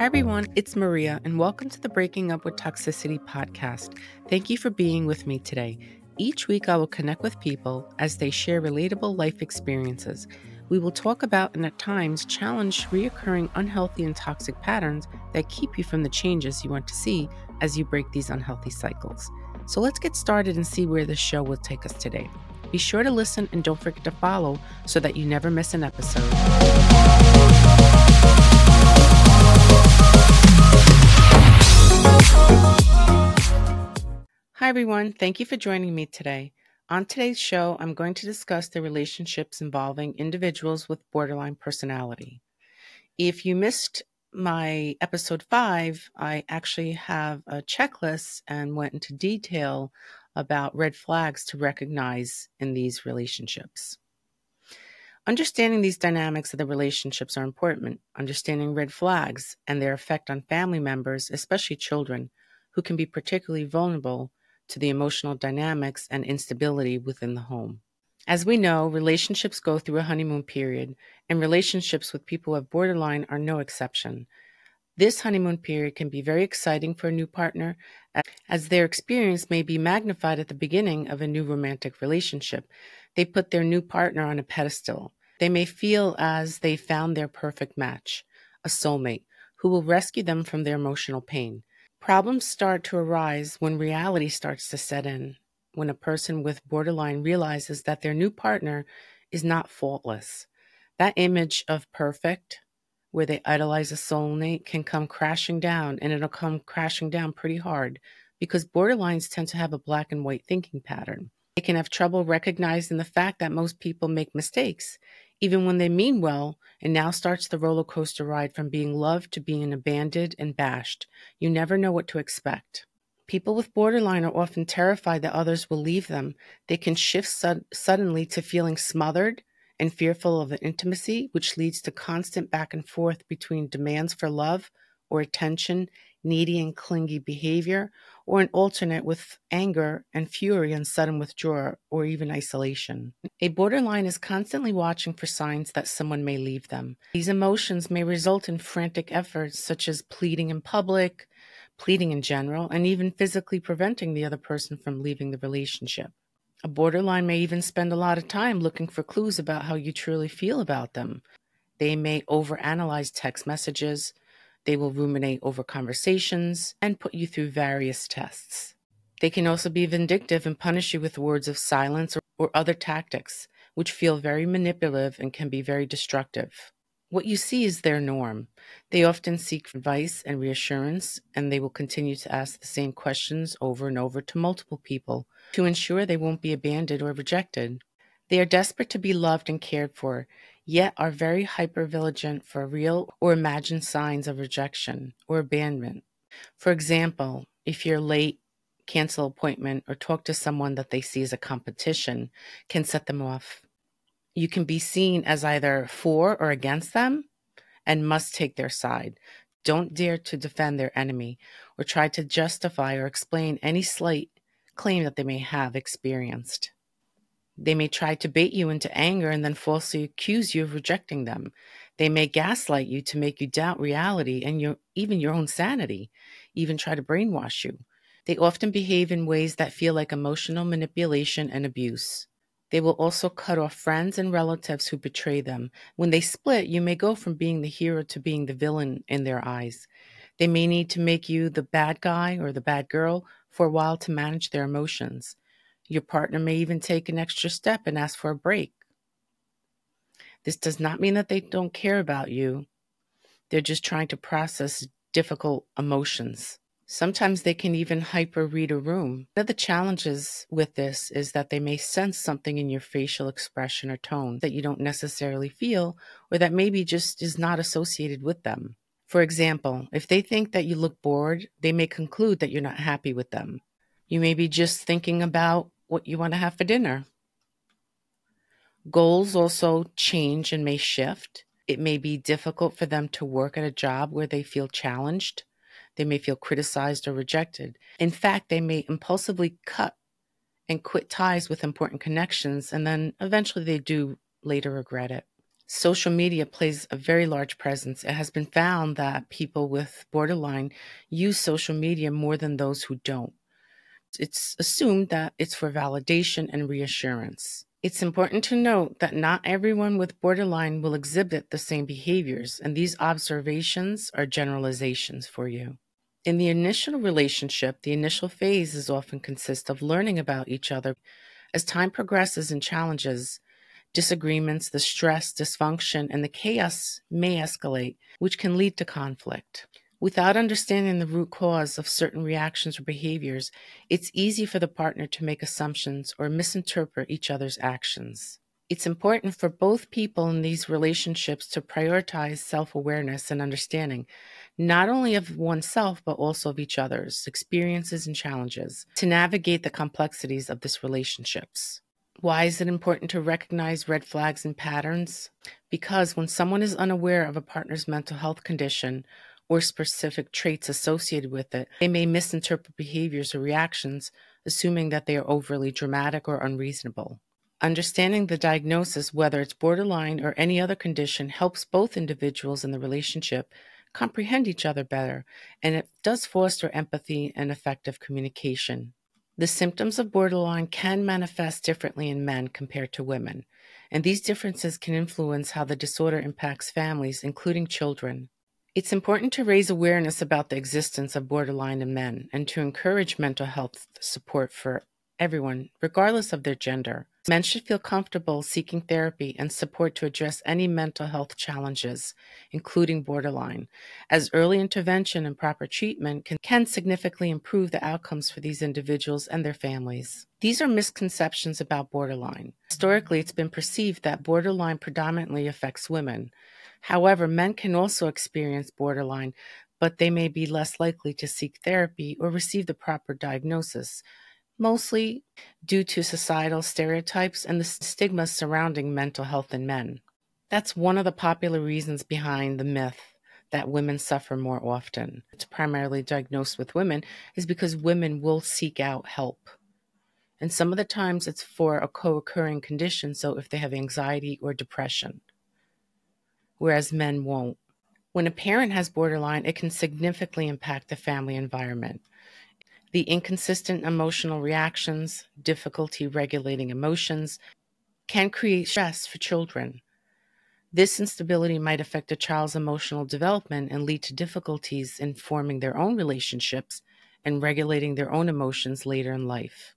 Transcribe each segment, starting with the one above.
Hi, everyone. It's Maria, and welcome to the Breaking Up with Toxicity podcast. Thank you for being with me today. Each week, I will connect with people as they share relatable life experiences. We will talk about and at times challenge reoccurring unhealthy and toxic patterns that keep you from the changes you want to see as you break these unhealthy cycles. So let's get started and see where this show will take us today. Be sure to listen and don't forget to follow so that you never miss an episode. Everyone. Thank you for joining me today. On today's show, I'm going to discuss the relationships involving individuals with borderline personality. If you missed my episode five, I actually have a checklist and went into detail about red flags to recognize in these relationships. Understanding these dynamics of the relationships are important. Understanding red flags and their effect on family members, especially children, who can be particularly vulnerable to the emotional dynamics and instability within the home. As we know, relationships go through a honeymoon period, and relationships with people who have borderline are no exception. This honeymoon period can be very exciting for a new partner, as their experience may be magnified at the beginning of a new romantic relationship. They put their new partner on a pedestal. They may feel as they found their perfect match, a soulmate, who will rescue them from their emotional pain. Problems start to arise when reality starts to set in, when a person with borderline realizes that their new partner is not faultless. That image of perfect, where they idolize a soulmate can come crashing down, and it'll come crashing down pretty hard because borderlines tend to have a black and white thinking pattern. They can have trouble recognizing the fact that most people make mistakes, even when they mean well, and now starts the roller coaster ride from being loved to being abandoned and bashed. You never know what to expect. People with borderline are often terrified that others will leave them. They can shift su- suddenly to feeling smothered, and fearful of intimacy, which leads to constant back and forth between demands for love or attention, needy and clingy behavior, or an alternate with anger and fury and sudden withdrawal or even isolation. A borderline is constantly watching for signs that someone may leave them. These emotions may result in frantic efforts such as pleading in public, pleading in general, and even physically preventing the other person from leaving the relationship. A borderline may even spend a lot of time looking for clues about how you truly feel about them. They may overanalyze text messages. They will ruminate over conversations and put you through various tests. They can also be vindictive and punish you with words of silence or, other tactics, which feel very manipulative and can be very destructive. What you see is their norm. They often seek advice and reassurance, and they will continue to ask the same questions over and over to multiple people to ensure they won't be abandoned or rejected. They are desperate to be loved and cared for, yet are very hypervigilant for real or imagined signs of rejection or abandonment. For example, if you're late, cancel appointment, or talk to someone that they see as a competition can set them off you can be seen as either for or against them and must take their side. Don't dare to defend their enemy or try to justify or explain any slight claim that they may have experienced. They may try to bait you into anger and then falsely accuse you of rejecting them. They may gaslight you to make you doubt reality and your, even your own sanity, even try to brainwash you. They often behave in ways that feel like emotional manipulation and abuse. They will also cut off friends and relatives who betray them. When they split, you may go from being the hero to being the villain in their eyes. They may need to make you the bad guy or the bad girl for a while to manage their emotions. Your partner may even take an extra step and ask for a break. This does not mean that they don't care about you. They're just trying to process difficult emotions. Sometimes they can even hyper read a room. One of the challenges with this is that they may sense something in your facial expression or tone that you don't necessarily feel, or that maybe just is not associated with them. For example, if they think that you look bored, they may conclude that you're not happy with them. You may be just thinking about what you want to have for dinner. Goals also change and may shift. It may be difficult for them to work at a job where they feel challenged they may feel criticized or rejected. In fact, they may impulsively cut and quit ties with important connections, and then eventually they do later regret it. social media plays a very large presence. It has been found that people with borderline use social media more than those who don't. It's assumed that it's for validation and reassurance. It's important to note that not everyone with borderline will exhibit the same behaviors, and these observations are generalizations for you. In the initial relationship, the initial phase is often consist of learning about each other. As time progresses and challenges, disagreements, the stress, dysfunction, and the chaos may escalate, which can lead to conflict. Without understanding the root cause of certain reactions or behaviors, it's easy for the partner to make assumptions or misinterpret each other's actions. It's important for both people in these relationships to prioritize self awareness and understanding, not only of oneself, but also of each other's experiences and challenges, to navigate the complexities of these relationships. Why is it important to recognize red flags and patterns? Because when someone is unaware of a partner's mental health condition or specific traits associated with it, they may misinterpret behaviors or reactions, assuming that they are overly dramatic or unreasonable. Understanding the diagnosis, whether it's borderline or any other condition, helps both individuals in the relationship comprehend each other better, and it does foster empathy and effective communication. The symptoms of borderline can manifest differently in men compared to women, and these differences can influence how the disorder impacts families, including children. It's important to raise awareness about the existence of borderline in men and to encourage mental health support for everyone, regardless of their gender. Men should feel comfortable seeking therapy and support to address any mental health challenges, including borderline, as early intervention and proper treatment can, can, significantly improve the outcomes for these individuals and their families. These are misconceptions about borderline. Historically, it's been perceived that borderline predominantly affects women. However, men can also experience borderline, but they may be less likely to seek therapy or receive the proper diagnosis mostly due to societal stereotypes and the stigma surrounding mental health in men. That's one of the popular reasons behind the myth that women suffer more often. It's primarily diagnosed with women is because women will seek out help. And some of the times it's for a co occurring condition, so if they have anxiety or depression, whereas men won't. When a parent has borderline, it can significantly impact the family environment. The inconsistent emotional reactions, difficulty regulating emotions, can create stress for children. This instability might affect a child's emotional development and lead to difficulties in forming their own relationships and regulating their own emotions later in life.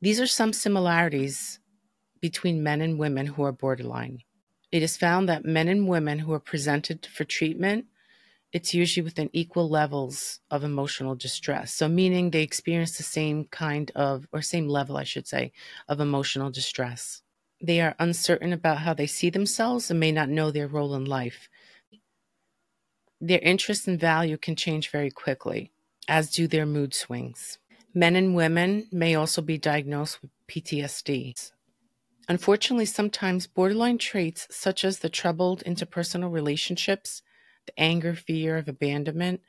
These are some similarities between men and women who are borderline. It is found that men and women who are presented for treatment it's usually within equal levels of emotional distress. So, meaning they experience the same kind of, or same level, I should say, of emotional distress. They are uncertain about how they see themselves and may not know their role in life. Their interest and value can change very quickly, as do their mood swings. Men and women may also be diagnosed with PTSD. Unfortunately, sometimes borderline traits, such as the troubled interpersonal relationships, the anger, fear of abandonment,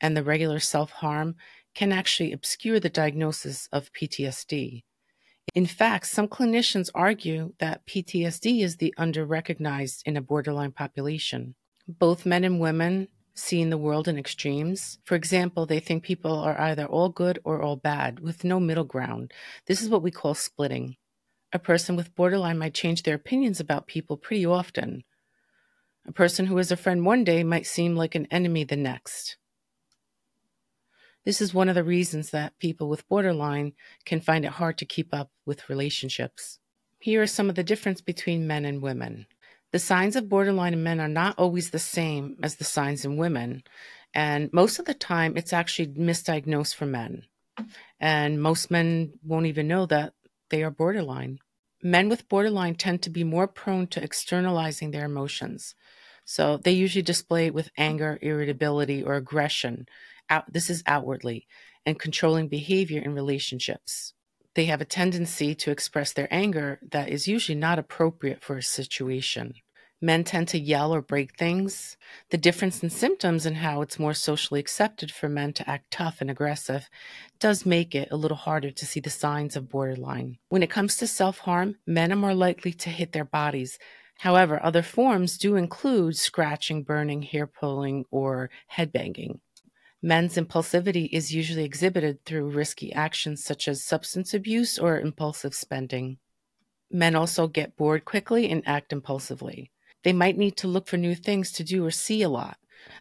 and the regular self harm can actually obscure the diagnosis of PTSD. In fact, some clinicians argue that PTSD is the under-recognized in a borderline population. Both men and women see in the world in extremes. For example, they think people are either all good or all bad, with no middle ground. This is what we call splitting. A person with borderline might change their opinions about people pretty often. A person who is a friend one day might seem like an enemy the next. This is one of the reasons that people with borderline can find it hard to keep up with relationships. Here are some of the difference between men and women. The signs of borderline in men are not always the same as the signs in women, and most of the time it's actually misdiagnosed for men. And most men won't even know that they are borderline. Men with borderline tend to be more prone to externalizing their emotions. So they usually display it with anger, irritability, or aggression. Out, this is outwardly, and controlling behavior in relationships. They have a tendency to express their anger that is usually not appropriate for a situation. Men tend to yell or break things. The difference in symptoms and how it's more socially accepted for men to act tough and aggressive does make it a little harder to see the signs of borderline. When it comes to self harm, men are more likely to hit their bodies However, other forms do include scratching, burning, hair pulling, or headbanging. Men's impulsivity is usually exhibited through risky actions such as substance abuse or impulsive spending. Men also get bored quickly and act impulsively. They might need to look for new things to do or see a lot,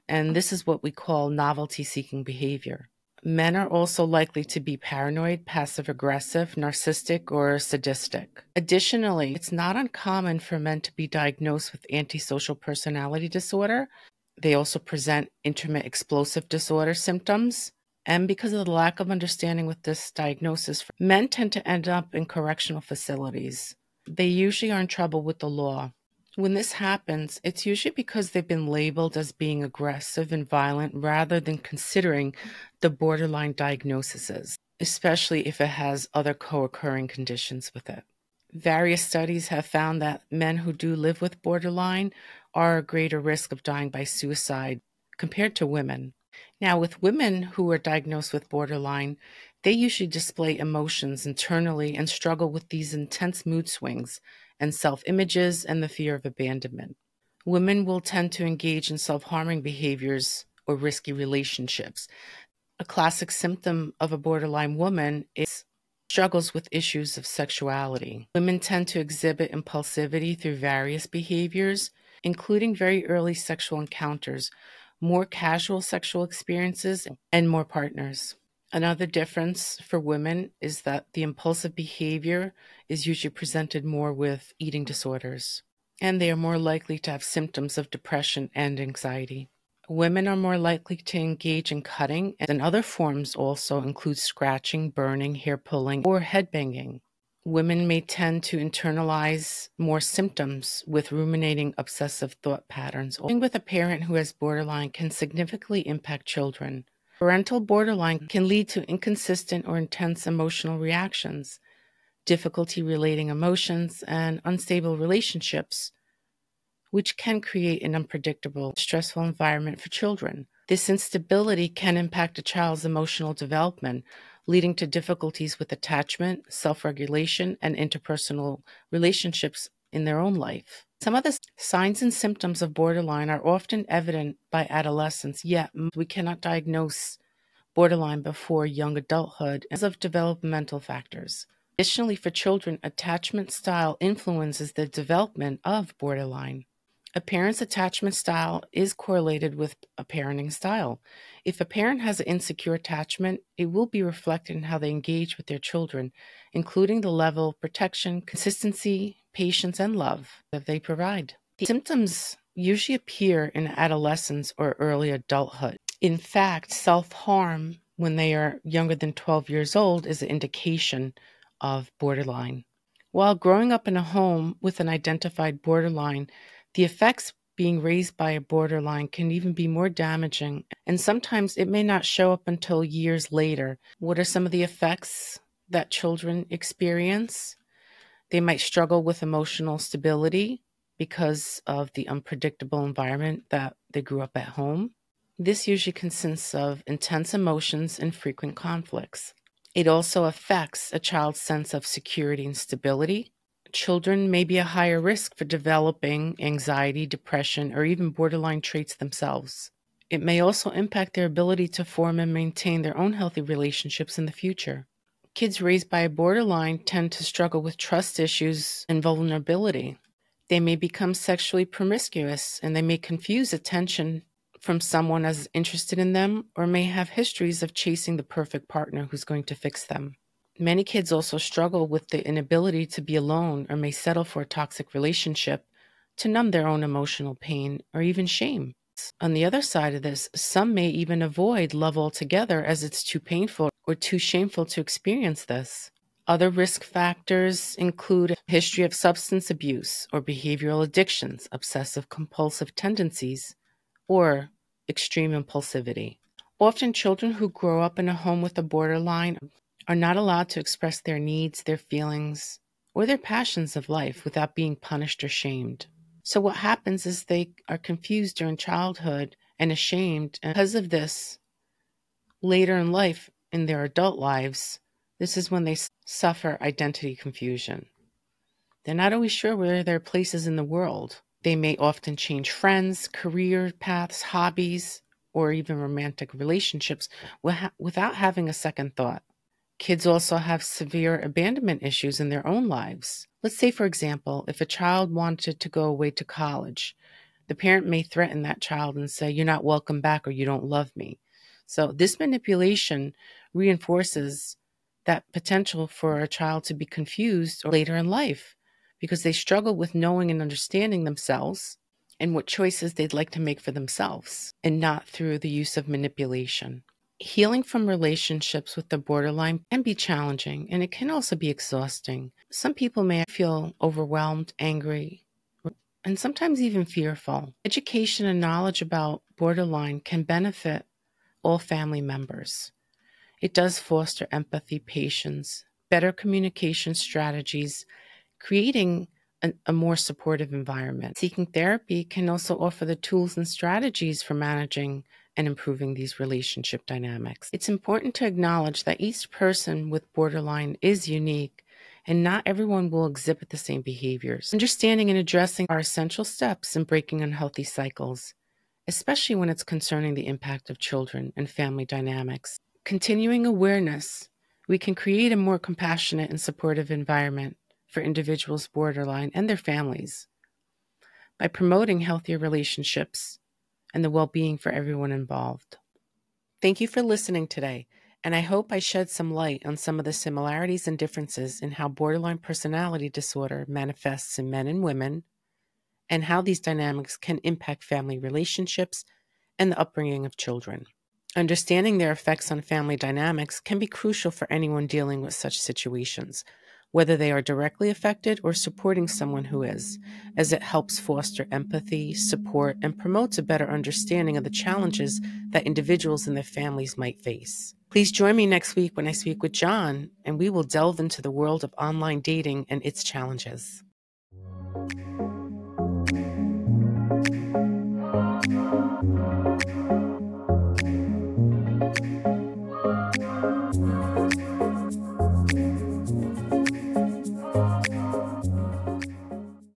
and this is what we call novelty seeking behavior. Men are also likely to be paranoid, passive aggressive, narcissistic, or sadistic. Additionally, it's not uncommon for men to be diagnosed with antisocial personality disorder. They also present intermittent explosive disorder symptoms. And because of the lack of understanding with this diagnosis, men tend to end up in correctional facilities. They usually are in trouble with the law. When this happens, it's usually because they've been labeled as being aggressive and violent rather than considering the borderline diagnoses, especially if it has other co occurring conditions with it. Various studies have found that men who do live with borderline are a greater risk of dying by suicide compared to women. Now, with women who are diagnosed with borderline, they usually display emotions internally and struggle with these intense mood swings and self images and the fear of abandonment. Women will tend to engage in self harming behaviors or risky relationships. A classic symptom of a borderline woman is struggles with issues of sexuality. Women tend to exhibit impulsivity through various behaviors, including very early sexual encounters, more casual sexual experiences, and more partners. Another difference for women is that the impulsive behavior is usually presented more with eating disorders, and they are more likely to have symptoms of depression and anxiety. Women are more likely to engage in cutting, and other forms also include scratching, burning, hair pulling, or head banging. Women may tend to internalize more symptoms with ruminating obsessive thought patterns. Living with a parent who has borderline can significantly impact children Parental borderline mm-hmm. can lead to inconsistent or intense emotional reactions, difficulty relating emotions, and unstable relationships, which can create an unpredictable, stressful environment for children. This instability can impact a child's emotional development, leading to difficulties with attachment, self regulation, and interpersonal relationships in their own life. Some of the signs and symptoms of borderline are often evident by adolescence, yet we cannot diagnose borderline before young adulthood because of developmental factors. Additionally, for children, attachment style influences the development of borderline. A parent's attachment style is correlated with a parenting style. If a parent has an insecure attachment, it will be reflected in how they engage with their children, including the level of protection, consistency, patience, and love that they provide. The symptoms usually appear in adolescence or early adulthood. In fact, self harm when they are younger than 12 years old is an indication of borderline. While growing up in a home with an identified borderline, the effects being raised by a borderline can even be more damaging, and sometimes it may not show up until years later. What are some of the effects that children experience? They might struggle with emotional stability because of the unpredictable environment that they grew up at home. This usually consists of intense emotions and frequent conflicts. It also affects a child's sense of security and stability. Children may be a higher risk for developing anxiety, depression, or even borderline traits themselves. It may also impact their ability to form and maintain their own healthy relationships in the future. Kids raised by a borderline tend to struggle with trust issues and vulnerability. They may become sexually promiscuous and they may confuse attention from someone as interested in them or may have histories of chasing the perfect partner who's going to fix them. Many kids also struggle with the inability to be alone or may settle for a toxic relationship to numb their own emotional pain or even shame. On the other side of this, some may even avoid love altogether as it's too painful or too shameful to experience this. Other risk factors include a history of substance abuse or behavioral addictions, obsessive compulsive tendencies, or extreme impulsivity. Often, children who grow up in a home with a borderline are not allowed to express their needs, their feelings, or their passions of life without being punished or shamed. So, what happens is they are confused during childhood and ashamed. And because of this, later in life, in their adult lives, this is when they suffer identity confusion. They're not always sure where their place is in the world. They may often change friends, career paths, hobbies, or even romantic relationships without having a second thought. Kids also have severe abandonment issues in their own lives. Let's say, for example, if a child wanted to go away to college, the parent may threaten that child and say, You're not welcome back or you don't love me. So, this manipulation reinforces that potential for a child to be confused later in life because they struggle with knowing and understanding themselves and what choices they'd like to make for themselves and not through the use of manipulation. Healing from relationships with the borderline can be challenging and it can also be exhausting. Some people may feel overwhelmed, angry, and sometimes even fearful. Education and knowledge about borderline can benefit all family members. It does foster empathy, patience, better communication strategies, creating a, a, more supportive environment. Seeking therapy can also offer the tools and strategies for managing and improving these relationship dynamics. It's important to acknowledge that each person with borderline is unique and not everyone will exhibit the same behaviors. Understanding and addressing are essential steps in breaking unhealthy cycles, especially when it's concerning the impact of children and family dynamics. Continuing awareness, we can create a more compassionate and supportive environment for individuals borderline and their families by promoting healthier relationships and the well being for everyone involved. Thank you for listening today, and I hope I shed some light on some of the similarities and differences in how borderline personality disorder manifests in men and women, and how these dynamics can impact family relationships and the upbringing of children. Understanding their effects on family dynamics can be crucial for anyone dealing with such situations whether they are directly affected or supporting someone who is, as it helps foster empathy, support, and promotes a better understanding of the challenges that individuals and their families might face. Please join me next week when I speak with John, and we will delve into the world of online dating and its challenges.